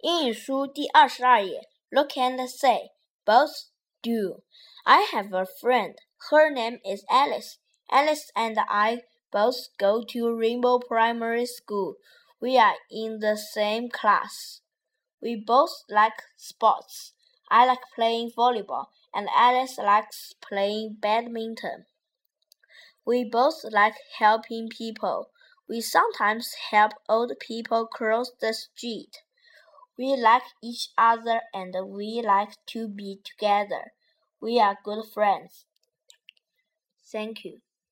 英语书第二十二页，Look and say both do. I have a friend. Her name is Alice. Alice and I both go to Rainbow Primary School. We are in the same class. We both like sports. I like playing volleyball, and Alice likes playing badminton. We both like helping people. We sometimes help old people cross the street. We like each other and we like to be together. We are good friends. Thank you.